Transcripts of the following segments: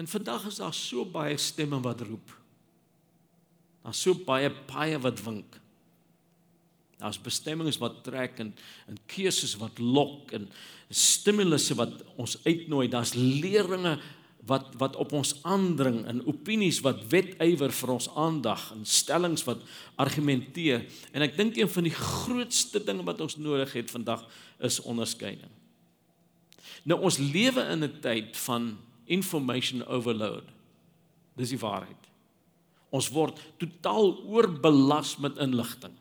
En vandag is daar so baie stemme wat roep. Daar's so baie paaie wat wink. Daar's bestemmings wat trek en en keuses wat lok en stimulusse wat ons uitnooi. Daar's leringe wat wat op ons aandring en opinies wat wetywer vir ons aandag en stellings wat argumenteer. En ek dink een van die grootste dinge wat ons nodig het vandag is onderskeiding. Nou ons lewe in 'n tyd van information overload. Dis die waarheid. Ons word totaal oorbelas met inligting.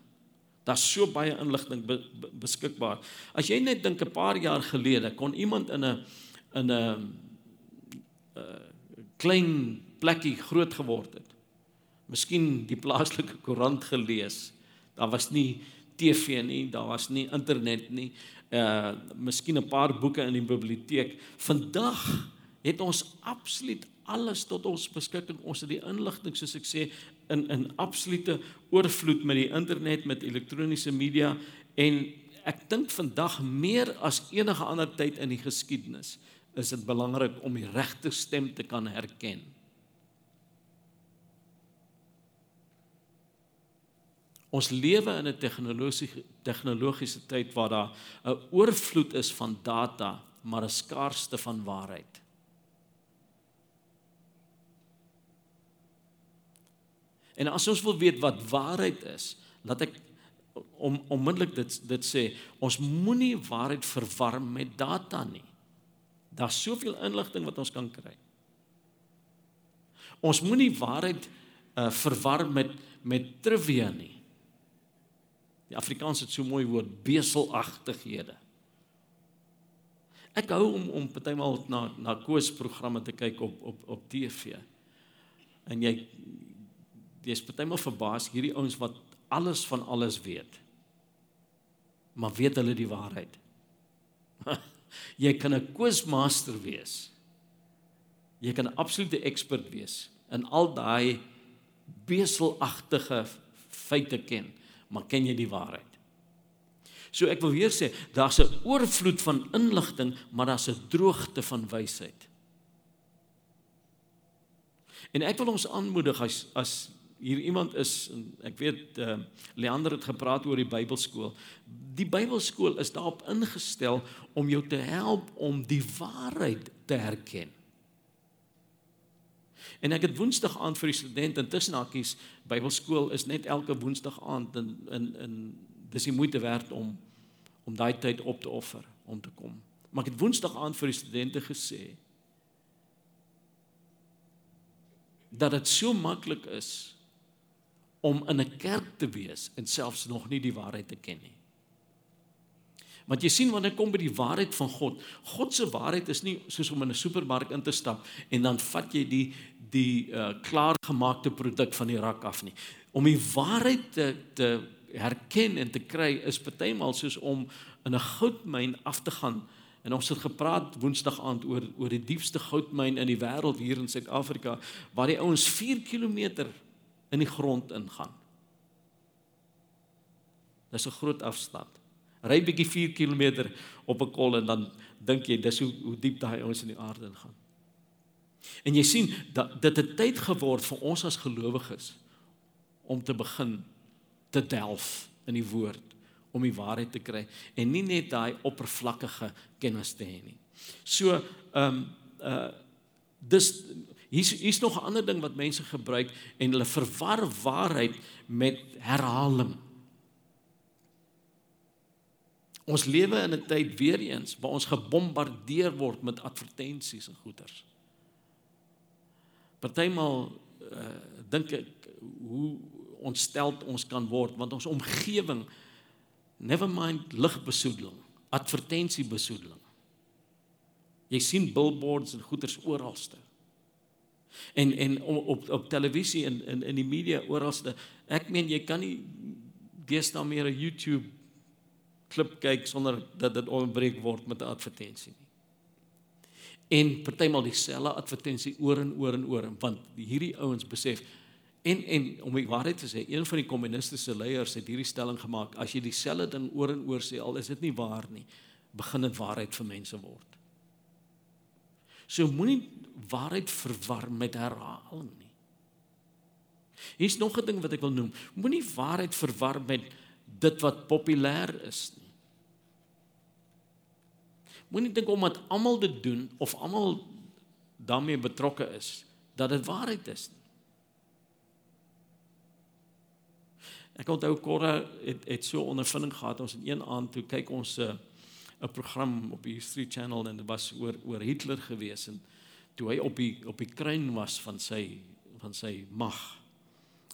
Daar's so baie inligting be, be, beskikbaar. As jy net dink 'n paar jaar gelede kon iemand in 'n in 'n uh, klein plekkie groot geword het. Miskien die plaaslike koerant gelees. Daar was nie TV nie, daar was nie internet nie. Uh miskien 'n paar boeke in die biblioteek. Vandag het ons absoluut alles tot ons beskikking. Ons het die inligting soos ek sê in in absolute oorvloed met die internet, met elektroniese media en ek dink vandag meer as enige ander tyd in die geskiedenis is dit belangrik om die regte stem te kan herken. Ons lewe in 'n tegnologiese tegnologiese tyd waar daar 'n oorvloed is van data, maar 'n skaarste van waarheid. En as ons wil weet wat waarheid is, laat ek om onmiddellik dit dit sê, ons moenie waarheid verwarm met data nie. Daar's soveel inligting wat ons kan kry. Ons moenie waarheid uh, verwarm met met trivia nie. Die Afrikaans het so mooi woord beselagtighede. Ek hou om om partymal na na koers programme te kyk op op op TV. En jy jy's partymal verbaas hierdie ouens wat alles van alles weet. Maar weet hulle die waarheid? jy kan 'n quizmaster wees. Jy kan 'n absolute ekspert wees in al daai beselagtige feite ken, maar ken jy die waarheid? So ek wil weer sê, daar's 'n oorvloed van inligting, maar daar's 'n droogte van wysheid. En ek wil ons aanmoedig as as hier iemand is en ek weet uh, Leander het gepraat oor die Bybelskool. Die Bybelskool is daarop ingestel om jou te help om die waarheid te herken. En ek het Woensdag aand vir die studente intussen hakies Bybelskool is net elke Woensdag aand in in in dis die moeite werd om om daai tyd op te offer om te kom. Maar ek het Woensdag aand vir die studente gesê dat dit so maklik is om in 'n kerk te wees en selfs nog nie die waarheid te ken nie. Want jy sien wanneer kom by die waarheid van God, God se waarheid is nie soos om in 'n supermark in te stap en dan vat jy die die uh, klaargemaakte produk van die rak af nie. Om die waarheid te te herken en te kry is partymal soos om in 'n goudmyn af te gaan. En ons het gepraat Woensdag aand oor oor die diepste goudmyn in die wêreld hier in Suid-Afrika waar die ouens 4 km in die grond ingaan. Dis 'n groot afstand. Ry bietjie 4 km op 'n kol en dan dink jy dis hoe hoe diep daai ouens in die aarde ingaan. En jy sien dat dit 'n tyd geword vir ons as gelowiges om te begin te delf in die woord om die waarheid te kry en nie net daai oppervlakkige kennis te hê nie. So, ehm um, uh dis Hier's hier's nog 'n ander ding wat mense gebruik en hulle verwar waarheid met herhaling. Ons lewe in 'n tyd weer eens waar ons gebombardeer word met advertensies en goeders. Partymal uh, dink ek hoe ontsteld ons kan word want ons omgewing never mind ligbesoedeling, advertensiebesoedeling. Jy sien billboards en goeders oralste. En en op op televisie en in in die media oralste. Ek meen jy kan nie deesdae meer 'n YouTube klip kyk sonder dat dit onderbreek word met 'n advertensie nie. En partymal dieselfde advertensie oor en oor en oor want hierdie ouens besef en en om die waarheid te sê, een van die kommunistiese leiers het hierdie stelling gemaak: as jy dieselfde ding oor en oor sê, al is dit nie waar nie, begin dit waarheid vir mense word. So moenie waarheid verwar met herhaling nie. Hier's nog 'n ding wat ek wil noem. Moenie waarheid verwar met dit wat populêr is nie. Moenie dink omdat almal dit doen of almal daarmee betrokke is dat dit waarheid is nie. Ek onthou Korra het het so ondervinding gehad ons in een aand toe kyk ons 'n uh, 'n program op die History Channel en dit was oor oor Hitler gewees en toe hy op die op die kruin was van sy van sy mag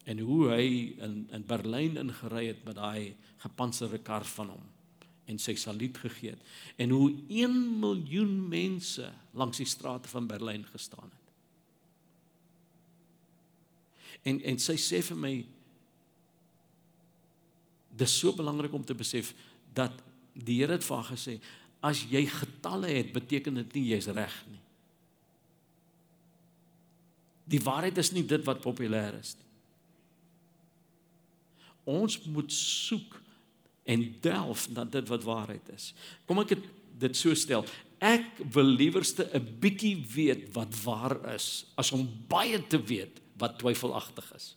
en hoe hy in in Berlyn ingery het met daai gepantserde kar van hom en sy saluut gegee het en hoe 1 miljoen mense langs die strate van Berlyn gestaan het. En en sy sê vir my dis so belangrik om te besef dat die Here het vir haar gesê as jy getalle het beteken dit nie jy's reg nie. Die waarheid is nie dit wat populêr is nie. Ons moet soek en delf na dit wat waarheid is. Kom ek dit so stel. Ek wil liewerste 'n bietjie weet wat waar is as om baie te weet wat twyfelagtig is.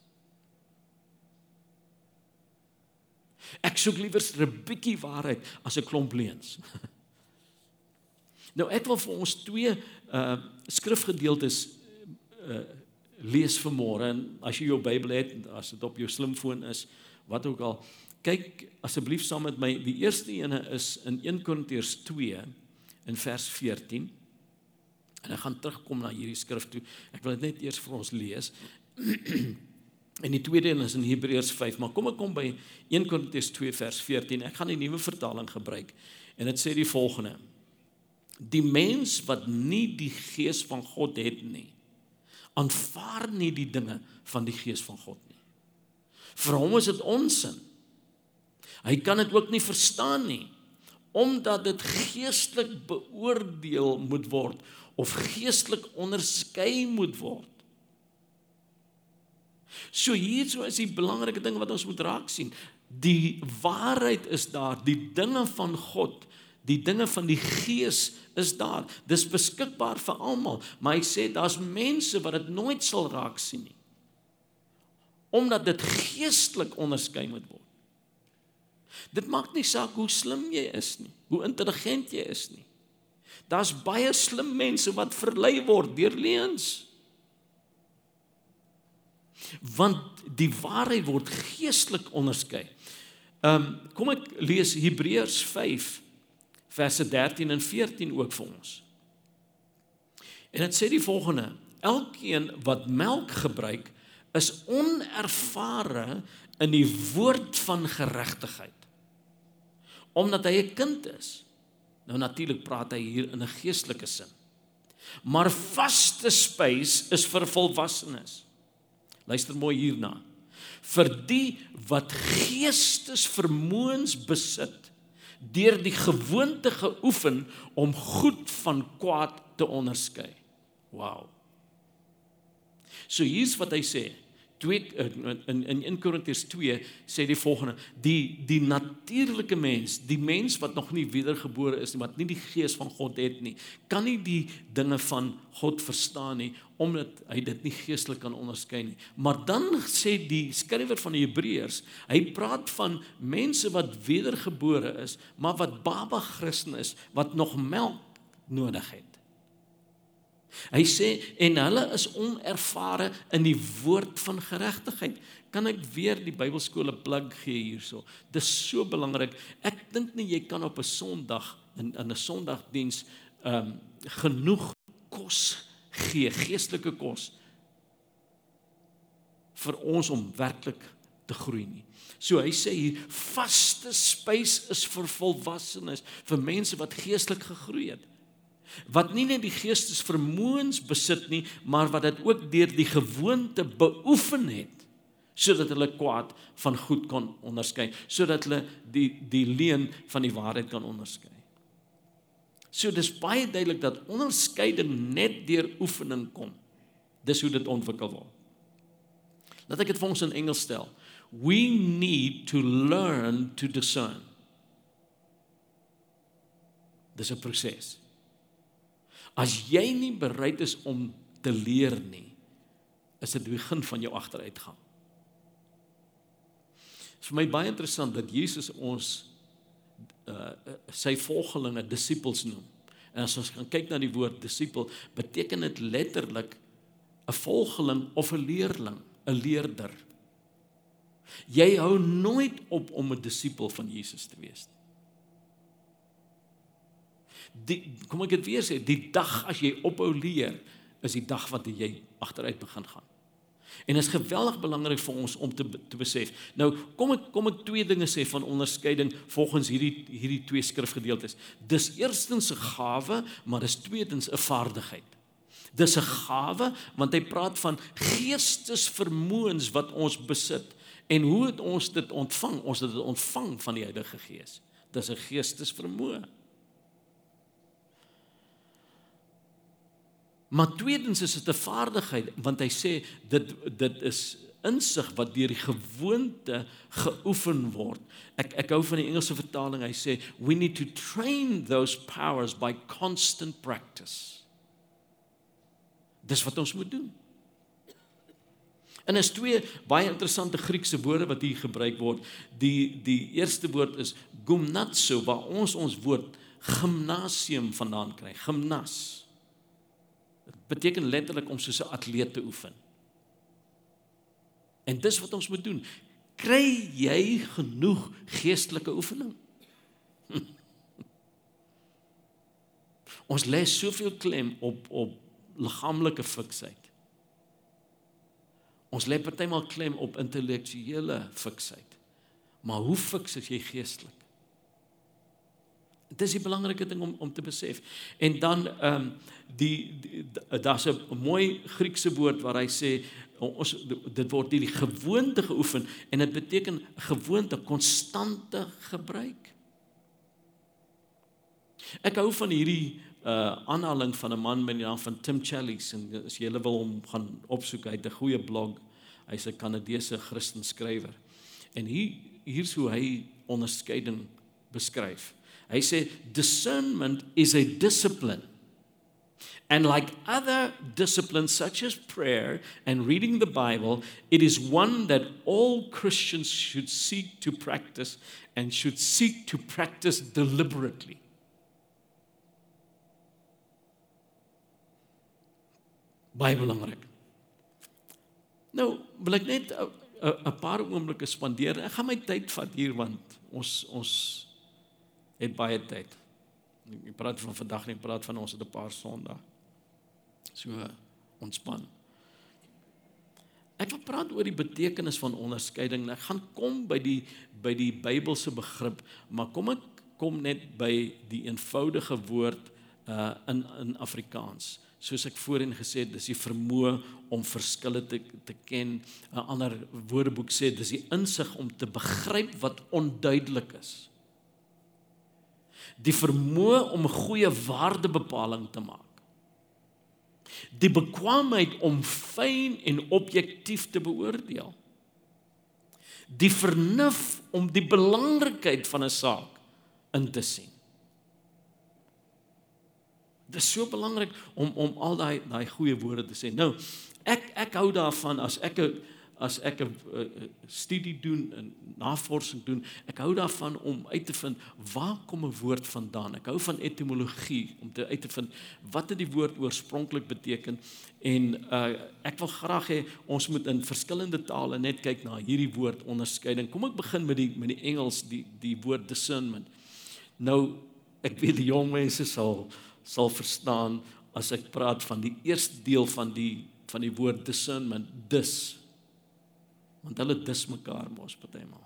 Ek soek liewer 'n bietjie waarheid as 'n klomp leuns. nou ek wil vir ons twee uh skrifgedeeltes uh lees vanmôre en as jy jou Bybel het, as dit op jou slimfoon is, wat ook al, kyk asseblief saam met my. Die eerste ene is in 1 Korintiërs 2 in vers 14. En ek gaan terugkom na hierdie skrif toe. Ek wil dit net eers vir ons lees. En die tweede een is in Hebreërs 5, maar kom ek kom by 1 Korintiërs 2 vers 14. Ek gaan die nuwe vertaling gebruik. En dit sê die volgende: Die mens wat nie die gees van God het nie, aanvaar nie die dinge van die gees van God nie. Vir hom is dit onsin. Hy kan dit ook nie verstaan nie omdat dit geestelik beoordeel moet word of geestelik onderskei moet word. So hierso is die belangrike ding wat ons moet raak sien. Die waarheid is daar, die dinge van God, die dinge van die Gees is daar. Dis beskikbaar vir almal, maar hy sê daar's mense wat dit nooit sal raak sien nie. Omdat dit geestelik onderskei moet word. Dit maak nie saak hoe slim jy is nie, hoe intelligent jy is nie. Daar's baie slim mense wat verlei word deur leuns want die waarheid word geestelik onderskei. Ehm um, kom ek lees Hebreërs 5 verse 13 en 14 ook vir ons. En dit sê die volgende: Elkeen wat melk gebruik is onervare in die woord van geregtigheid. Omdat hy 'n kind is. Nou natuurlik praat hy hier in 'n geestelike sin. Maar vaste spys is vir volwassenes. Luister mooi hierna. Vir die wat geestesvermoëns besit deur die gewoonte geoefen om goed van kwaad te onderskei. Wow. So hier's wat hy sê. 2 eh, in in 1 Korintiërs 2 sê die volgende: die die natuurlike mens, die mens wat nog nie wedergebore is nie, wat nie die gees van God het nie, kan nie die dinge van God verstaan nie omdat hy dit nie geestelik kan onderskei nie. Maar dan sê die skrywer van die Hebreërs, hy praat van mense wat wedergebore is, maar wat baba Christen is, wat nog melk nodig het. Hy sê en hulle is onervare in die woord van geregtigheid. Kan ek weer die Bybelskole plug gee hierso? Dis so belangrik. Ek dink nie jy kan op 'n Sondag in in 'n Sondagdiens ehm um, genoeg kos gee, geestelike kos vir ons om werklik te groei nie. So hy sê hier vaste spys is vir volwassenes, vir mense wat geestelik gegroei het wat nie net die geestesvermoëns besit nie, maar wat dit ook deur die gewoonte beoefen het sodat hulle kwaad van goed kan onderskei, sodat hulle die die leuen van die waarheid kan onderskei. So dis baie duidelik dat onderskeiding net deur oefening kom. Dis hoe dit ontwikkel word. Laat ek dit vir ons in Engels stel. We need to learn to discern. Dis 'n proses. As jy nie bereid is om te leer nie, is dit die begin van jou agteruitgang. Dit is vir my baie interessant dat Jesus ons uh sy volgelinge disippels noem. En as ons gaan kyk na die woord disipel, beteken dit letterlik 'n volgeling of 'n leerling, 'n leerder. Jy hou nooit op om 'n disipel van Jesus te wees nie. Die kom ek dit weer sê, die dag as jy ophou leer, is die dag wat jy agteruit begin gaan. En dit is geweldig belangrik vir ons om te te besef. Nou, kom ek kom ek twee dinge sê van onderskeiding volgens hierdie hierdie twee skrifgedeeltes. Dis eerstens 'n gawe, maar dis tweedens 'n vaardigheid. Dis 'n gawe want hy praat van geestesvermoëns wat ons besit. En hoe het ons dit ontvang? Ons het dit ontvang van die Heilige Gees. Dis 'n geestesvermoë. Maar tweedens is dit 'n vaardigheid want hy sê dit dit is insig wat deur die gewoonte geoefen word. Ek ek hou van die Engelse vertaling. Hy sê we need to train those powers by constant practice. Dis wat ons moet doen. En is twee baie interessante Griekse woorde wat hier gebruik word. Die die eerste woord is gymnazo waar ons ons woord gimnasium vandaan kry. Gimnas beteken letterlik om soos 'n atleet te oefen. En dis wat ons moet doen. Kry jy genoeg geestelike oefening? Hm. Ons lê soveel klem op op liggaamlike fiksheid. Ons lê partymal klem op intellektuele fiksheid. Maar hoe fiks is jy geestelik? Dit is 'n belangrike ding om om te besef. En dan ehm um, die, die daar's 'n mooi Griekse woord waar hy sê ons dit word hierdie gewoonte geoefen en dit beteken gewoonte konstante gebruik. Ek hou van hierdie uh aanhaling van 'n man met die naam van Tim Challies en as jy wil hom gaan opsoek hy het 'n goeie blog. Hy's 'n Kanadese Christen skrywer. En hier hier's hoe hy onderskeiding beskryf. Hy sê discernment is a discipline. And like other disciplines such as prayer and reading the Bible, it is one that all Christians should seek to practice and should seek to practice deliberately. Baie belangrik. Nou, wil ek net 'n paar oomblikke spandeer. Ek gaan my tyd vat hier want ons ons het baie tyd. Ek praat van vandag nie, ek praat van ons het 'n paar Sondae. So ontspan. Ek wil praat oor die betekenis van onderskeiding. Ek gaan kom by die by die Bybelse begrip, maar kom ek kom net by die eenvoudige woord uh in in Afrikaans. Soos ek voorheen gesê het, dis die vermoë om verskille te te ken. 'n Ander woordeboek sê dis die insig om te begryp wat onduidelik is die vermoë om 'n goeie waardebepaling te maak. Die bekwaamheid om fyn en objektief te beoordeel. Die vernuf om die belangrikheid van 'n saak in te sien. Dit is so belangrik om om al daai daai goeie woorde te sê. Nou, ek ek hou daarvan as ek 'n as ek 'n studie doen en navorsing doen, ek hou daarvan om uit te vind waar kom 'n woord vandaan. Ek hou van etimologie om te uit te vind wat het die woord oorspronklik beteken en uh, ek wil graag hê ons moet in verskillende tale net kyk na hierdie woord onderskeiding. Kom ek begin met die met die Engels die die woord discernment. Nou ek weet die jong mense sal sal verstaan as ek praat van die eerste deel van die van die woord discernment dis want hulle dis mekaar mos partymal.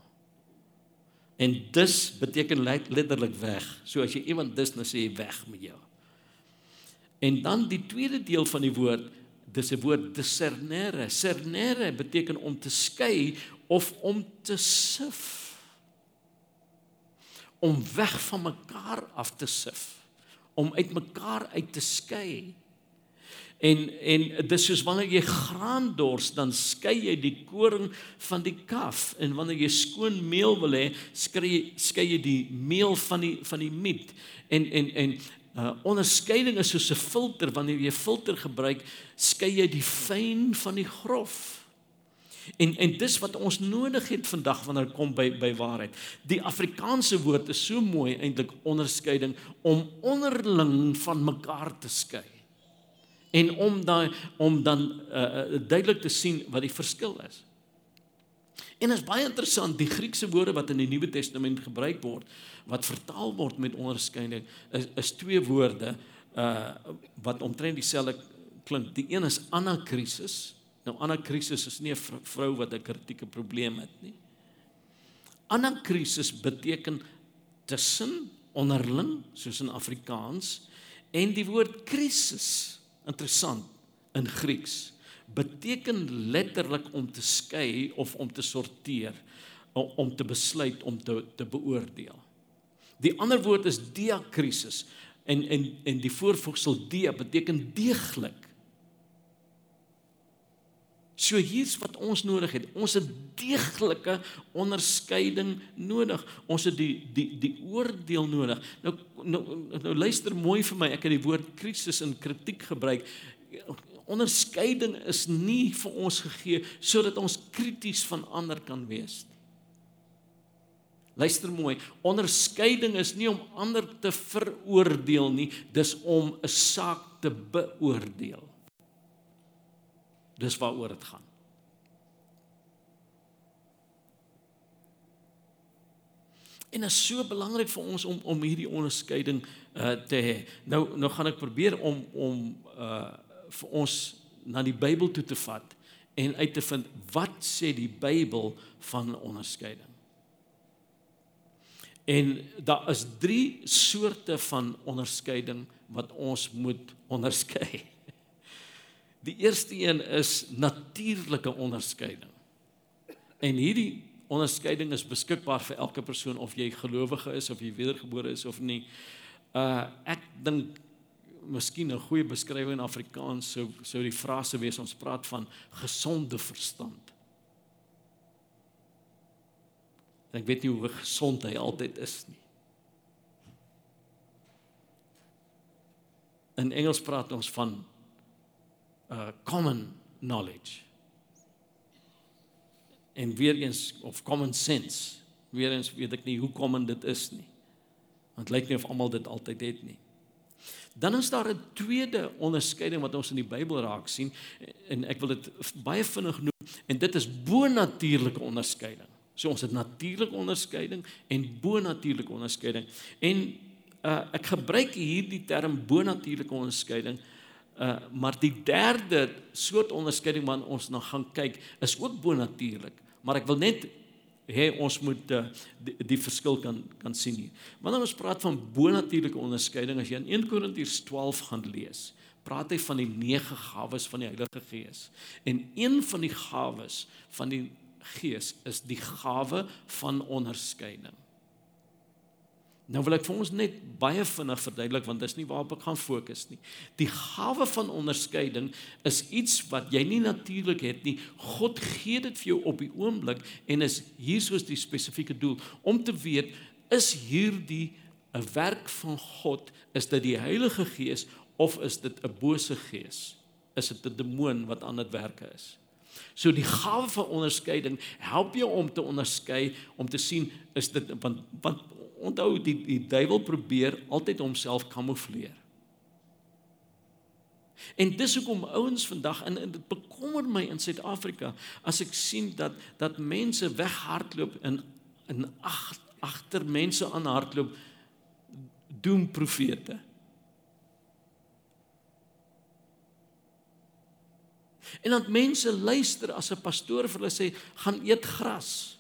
En dis beteken letterlik weg. So as jy iemand dis dan sê jy weg met jou. En dan die tweede deel van die woord, dis 'n woord discernere. Cernere beteken om te skei of om te sif. Om weg van mekaar af te sif. Om uit mekaar uit te skei. En en dis soos wanneer jy graan dors, dan skei jy die koring van die kaf en wanneer jy skoon meel wil hê, skei jy skei jy die meel van die van die miet. En en en uh onderskeiding is soos 'n filter wanneer jy filter gebruik, skei jy die fyn van die grof. En en dis wat ons nodig het vandag wanneer dit kom by by waarheid. Die Afrikaanse woord is so mooi eintlik onderskeiding om onderling van mekaar te skei. En om daai om dan uh, uh, duidelik te sien wat die verskil is. En is baie interessant, die Griekse woorde wat in die Nuwe Testament gebruik word, wat vertaal word met onderskeiding, is is twee woorde uh wat omtrent dieselfde klink. Die een is anakrisis Nou anakrisis is nie 'n vrou wat 'n kritieke probleem het nie. Anakrisis beteken tussen onderling soos in Afrikaans en die woord krisis interessant in Grieks beteken letterlik om te skei of om te sorteer om te besluit om te te beoordeel. Die ander woord is diakrisis en en en die voorvoegsel dia beteken deeglik So hier's wat ons nodig het. Ons het deeglike onderskeiding nodig. Ons het die die die oordeel nodig. Nou nou nou luister mooi vir my. Ek het die woord krisis en kritiek gebruik. Onderskeiding is nie vir ons gegee sodat ons krities van ander kan wees nie. Luister mooi. Onderskeiding is nie om ander te veroordeel nie, dis om 'n saak te beoordeel. Dis waaroor dit gaan. En dit is so belangrik vir ons om om hierdie onderskeiding uh te hê. Nou nou gaan ek probeer om om uh vir ons na die Bybel toe te vat en uit te vind wat sê die Bybel van onderskeiding. En daar is 3 soorte van onderskeiding wat ons moet onderskei. Die eerste een is natuurlike onderskeiding. En hierdie onderskeiding is beskikbaar vir elke persoon of jy gelowige is of jy wedergebore is of nie. Uh ek dink miskien 'n goeie beskrywing in Afrikaans sou sou die frase wees ons praat van gesonde verstand. Ek weet nie hoe gesond hy altyd is nie. In Engels praat ons van uh common knowledge. En weer eens of common sense. Weer eens weet ek nie hoe common dit is nie. Want lyk nie of almal dit altyd het nie. Dan is daar 'n tweede onderskeiding wat ons in die Bybel raak sien en ek wil dit baie vinnig noem en dit is bo-natuurlike onderskeiding. So ons het natuurlike onderskeiding en bo-natuurlike onderskeiding. En uh, ek gebruik hierdie term bo-natuurlike onderskeiding Uh maar die derde soort onderskeiding wat ons nog gaan kyk is ook bonatuurlik. Maar ek wil net hê ons moet uh, die, die verskil kan kan sien hier. Wanneer ons praat van bonatuurlike onderskeiding as jy in 1 Korintiërs 12 gaan lees, praat hy van die nege gawes van die Heilige Gees. En een van die gawes van die Gees is die gawe van onderskeiding. Nou wil ek vir ons net baie vinnig verduidelik want dit is nie waarop ek gaan fokus nie. Die gawe van onderskeiding is iets wat jy nie natuurlik het nie. God gee dit vir jou op die oomblik en is hier soos die spesifieke doel om te weet is hierdie 'n werk van God, is dit die Heilige Gees of is dit 'n bose gees? Is dit 'n demoon wat aan dit werke is? So die gawe van onderskeiding help jou om te onderskei om te sien is dit want want onthou die die duiwel probeer altyd homself kamoufleer. En dis hoekom ouens vandag en dit bekommer my in Suid-Afrika as ek sien dat dat mense weghardloop in in ag agter mense aan hardloop doemprofete. En dan mense luister as 'n pastoor vir hulle sê gaan eet gras.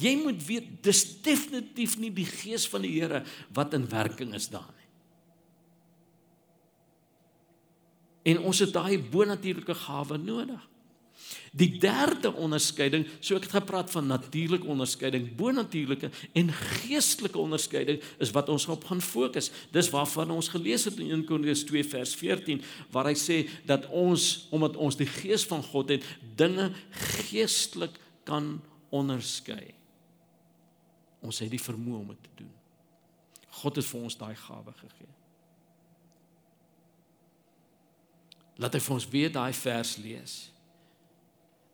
Jy moet weet dis definitief nie die gees van die Here wat in werking is daar nie. En ons het daai bonatuurlike gawe nodig. Die derde onderskeiding, so ek het gepraat van natuurlike onderskeiding, bonatuurlike en geestelike onderskeiding is wat ons op gaan fokus. Dis waarvan ons gelees het in 1 Korintiërs 2 vers 14 waar hy sê dat ons omdat ons die gees van God het, dinge geestelik kan onderskei. Ons het die vermoë om dit te doen. God het vir ons daai gawe gegee. Laat hy vir ons weer daai vers lees.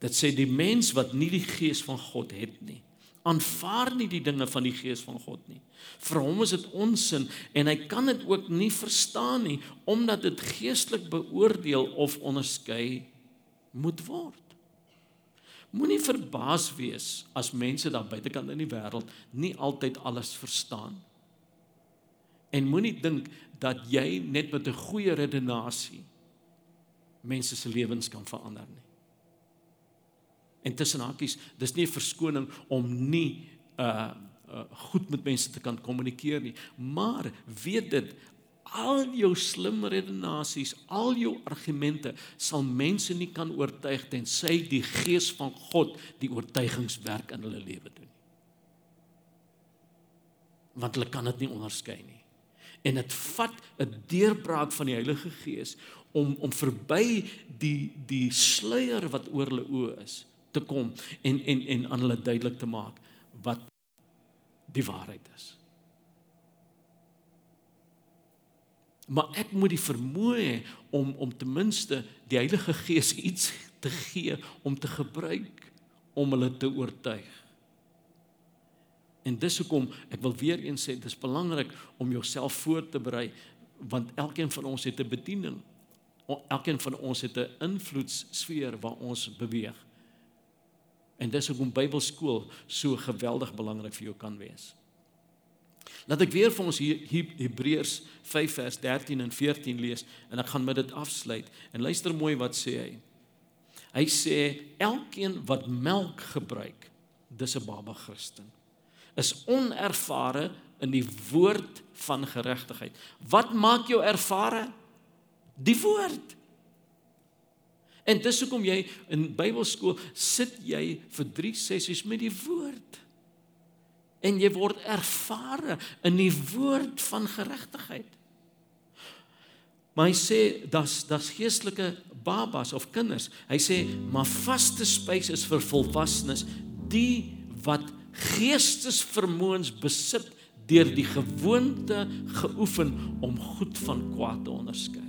Dit sê die mens wat nie die gees van God het nie, aanvaar nie die dinge van die gees van God nie. Vir hom is dit onsin en hy kan dit ook nie verstaan nie omdat dit geestelik beoordeel of onderskei moet word. Moenie verbaas wees as mense daar buitekant in die wêreld nie altyd alles verstaan. En moenie dink dat jy net met 'n goeie redenasie mense se lewens kan verander nie. En tussen hakies, dis nie 'n verskoning om nie uh, uh goed met mense te kan kommunikeer nie, maar weet dit al jou slim redenasies, al jou argumente sal mense nie kan oortuig tensy die gees van God die oortuigingswerk in hulle lewe doen nie. Want hulle kan dit nie onderskei nie. En dit vat 'n deurbraak van die Heilige Gees om om verby die die sluier wat oor hulle oë is te kom en en en aan hulle duidelik te maak wat die waarheid is. Maar ek moet die vermoë hê om om ten minste die Heilige Gees iets te gee om te gebruik om hulle te oortuig. En dis hoekom ek wil weer eens sê dis belangrik om jouself voor te berei want elkeen van ons het 'n bediening. Elkeen van ons het 'n invloedssfeer waar ons beweeg. En dis hoekom Bybelskool so geweldig belangrik vir jou kan wees. Laat ek weer vir ons Hebreërs 5 vers 13 en 14 lees en ek gaan met dit afsluit. En luister mooi wat sê hy. Hy sê elkeen wat melk gebruik, dis 'n baba Christen. Is onervare in die woord van geregtigheid. Wat maak jou ervare? Die woord. En dis hoekom jy in Bybelskool sit jy vir 3 sessies met die woord. En jy word ervare in die woord van geregtigheid. Maar hy sê dat's dat's geestelike babas of kinders. Hy sê maar vaste spys is vir volwassenes, die wat geestesvermoëns besit deur die gewoonte geoefen om goed van kwaad te onderskei.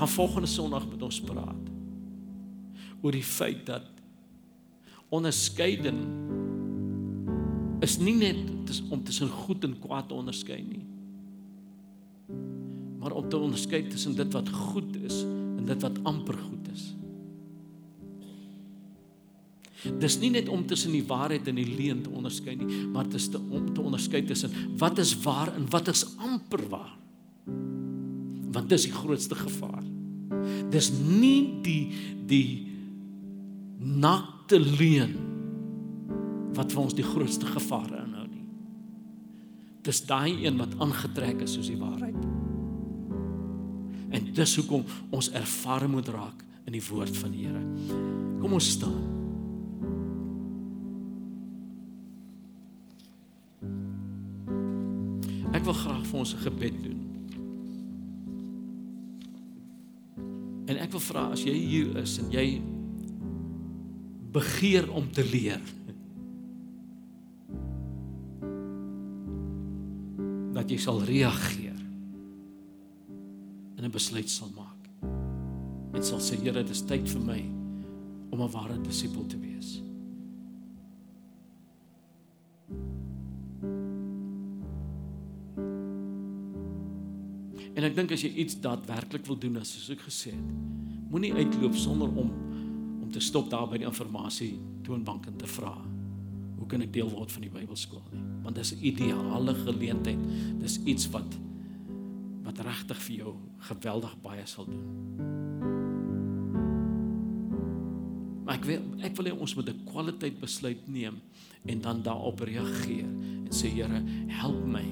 gaan volgende Sondag met ons praat oor die feit dat onderskeiding is nie net om tussen goed en kwaad te onderskei nie maar om te onderskei tussen dit wat goed is en dit wat amper goed is. Dis nie net om tussen die waarheid en die leuen te onderskei nie, maar dit is te, om te onderskei tussen wat is waar en wat is amper waar want dis die grootste gevaar. Dis nie die die nakte leuen wat vir ons die grootste gevaar inhou nie. Dis daai een wat aangetrek is soos die waarheid. En dis hoekom ons ervare moet raak in die woord van die Here. Kom ons staan. Ek wil graag vir ons 'n gebed doen. En ek wil vra as jy hier is en jy begeer om te leer. Dat jy sal reageer. En 'n besluit sal maak. En sal sê Here, dit is tyd vir my om 'n ware disipel te wees. En ek dink as jy iets daadwerklik wil doen, as ek gesê het, moenie uitloop sonder om om te stop daar by die informasie toonbank en te vra. Hoe kan ek deel word van die Bybelskool nie? Want dis 'n ideale geleentheid. Dis iets wat wat regtig vir jou geweldig baie sal doen. Maar ek wil ek wil hê ons moet 'n kwaliteit besluit neem en dan daarop reageer en sê Here, help my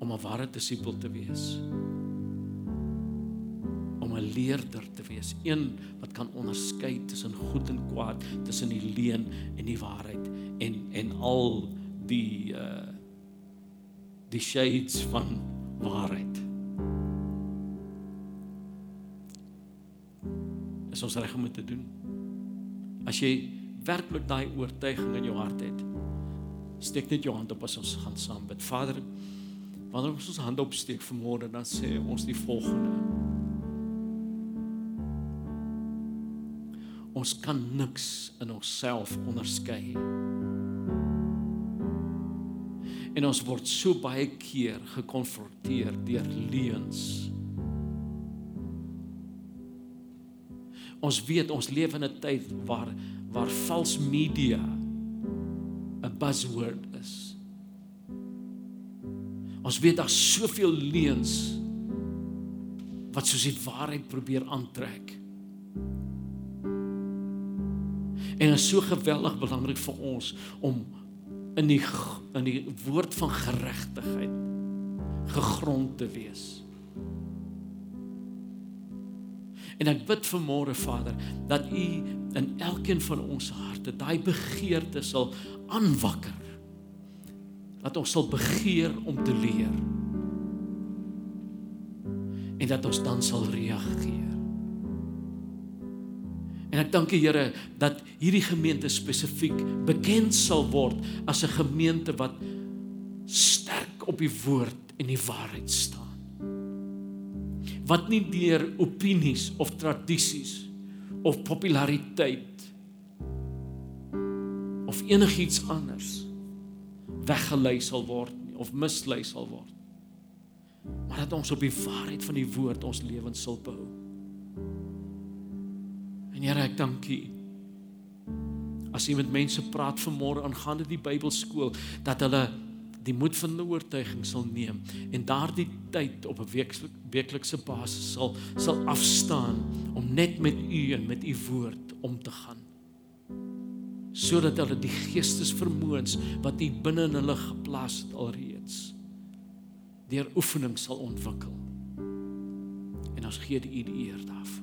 om 'n ware disipel te wees. Leerder te wees, een wat kan onderskei tussen goed en kwaad, tussen die leuen en die waarheid en en al die uh die shades van waarheid. is ons reg om dit te doen. As jy werklik daai oortuiging in jou hart het, steek net jou hand op as ons gaan saam bid. Vader, wanneer ons ons hand opsteek vanmôre, dan sê ons die volgende. Ons kan niks in onsself onderskei. En ons word so baie keer gekonfronteer deur leuns. Ons weet ons leef in 'n tyd waar waar vals media 'n buzzword is. Ons weet daar's soveel leuns wat soos die waarheid probeer aantrek. En dit is so geweldig belangrik vir ons om in die in die woord van geregtigheid gegrond te wees. En ek bid vir môre Vader dat U in elkeen van ons harte daai begeerte sal aanwakker. Dat ons sal begeer om te leer. En dat ons dan sal reageer. En ek dank U Here dat hierdie gemeente spesifiek bekend sal word as 'n gemeente wat sterk op die woord en die waarheid staan. Wat nie deur opinies of tradisies of populariteit of enigiets anders weggelei sal word nie of mislei sal word. Maar dat ons op die waarheid van die woord ons lewens sal bou. En Here, ek dank U. As met mense praat vanmôre aangaande die Bybelskool, dat hulle die moed van die oortuiging sal neem en daardie tyd op 'n weeklik, weeklikse basis sal sal afstaan om net met U en met U woord om te gaan. Sodat hulle die geestesvermoëns wat U binne in hulle geplaas het alreeds deur oefening sal ontwikkel. En ons gee U die eer daarvoor.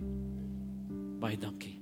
Baie dankie.